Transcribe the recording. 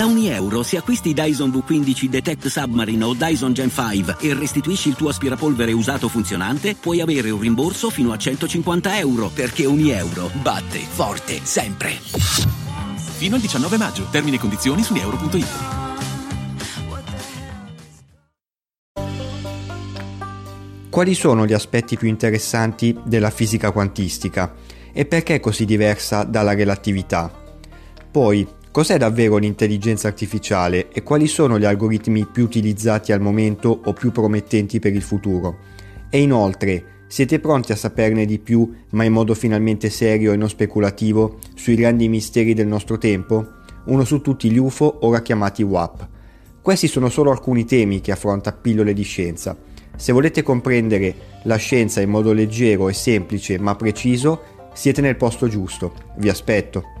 Da ogni euro, se acquisti Dyson V15 Detect Submarine o Dyson Gen 5 e restituisci il tuo aspirapolvere usato funzionante, puoi avere un rimborso fino a 150 euro, perché ogni euro batte forte sempre. Fino al 19 maggio. Termini e condizioni su euro.it. Quali sono gli aspetti più interessanti della fisica quantistica e perché è così diversa dalla relatività? Poi, cos'è davvero l'intelligenza artificiale e quali sono gli algoritmi più utilizzati al momento o più promettenti per il futuro? E inoltre, siete pronti a saperne di più, ma in modo finalmente serio e non speculativo, sui grandi misteri del nostro tempo? Uno su tutti gli UFO, ora chiamati WAP. Questi sono solo alcuni temi che affronta Pillole di Scienza. Se volete comprendere la scienza in modo leggero e semplice ma preciso, siete nel posto giusto. Vi aspetto.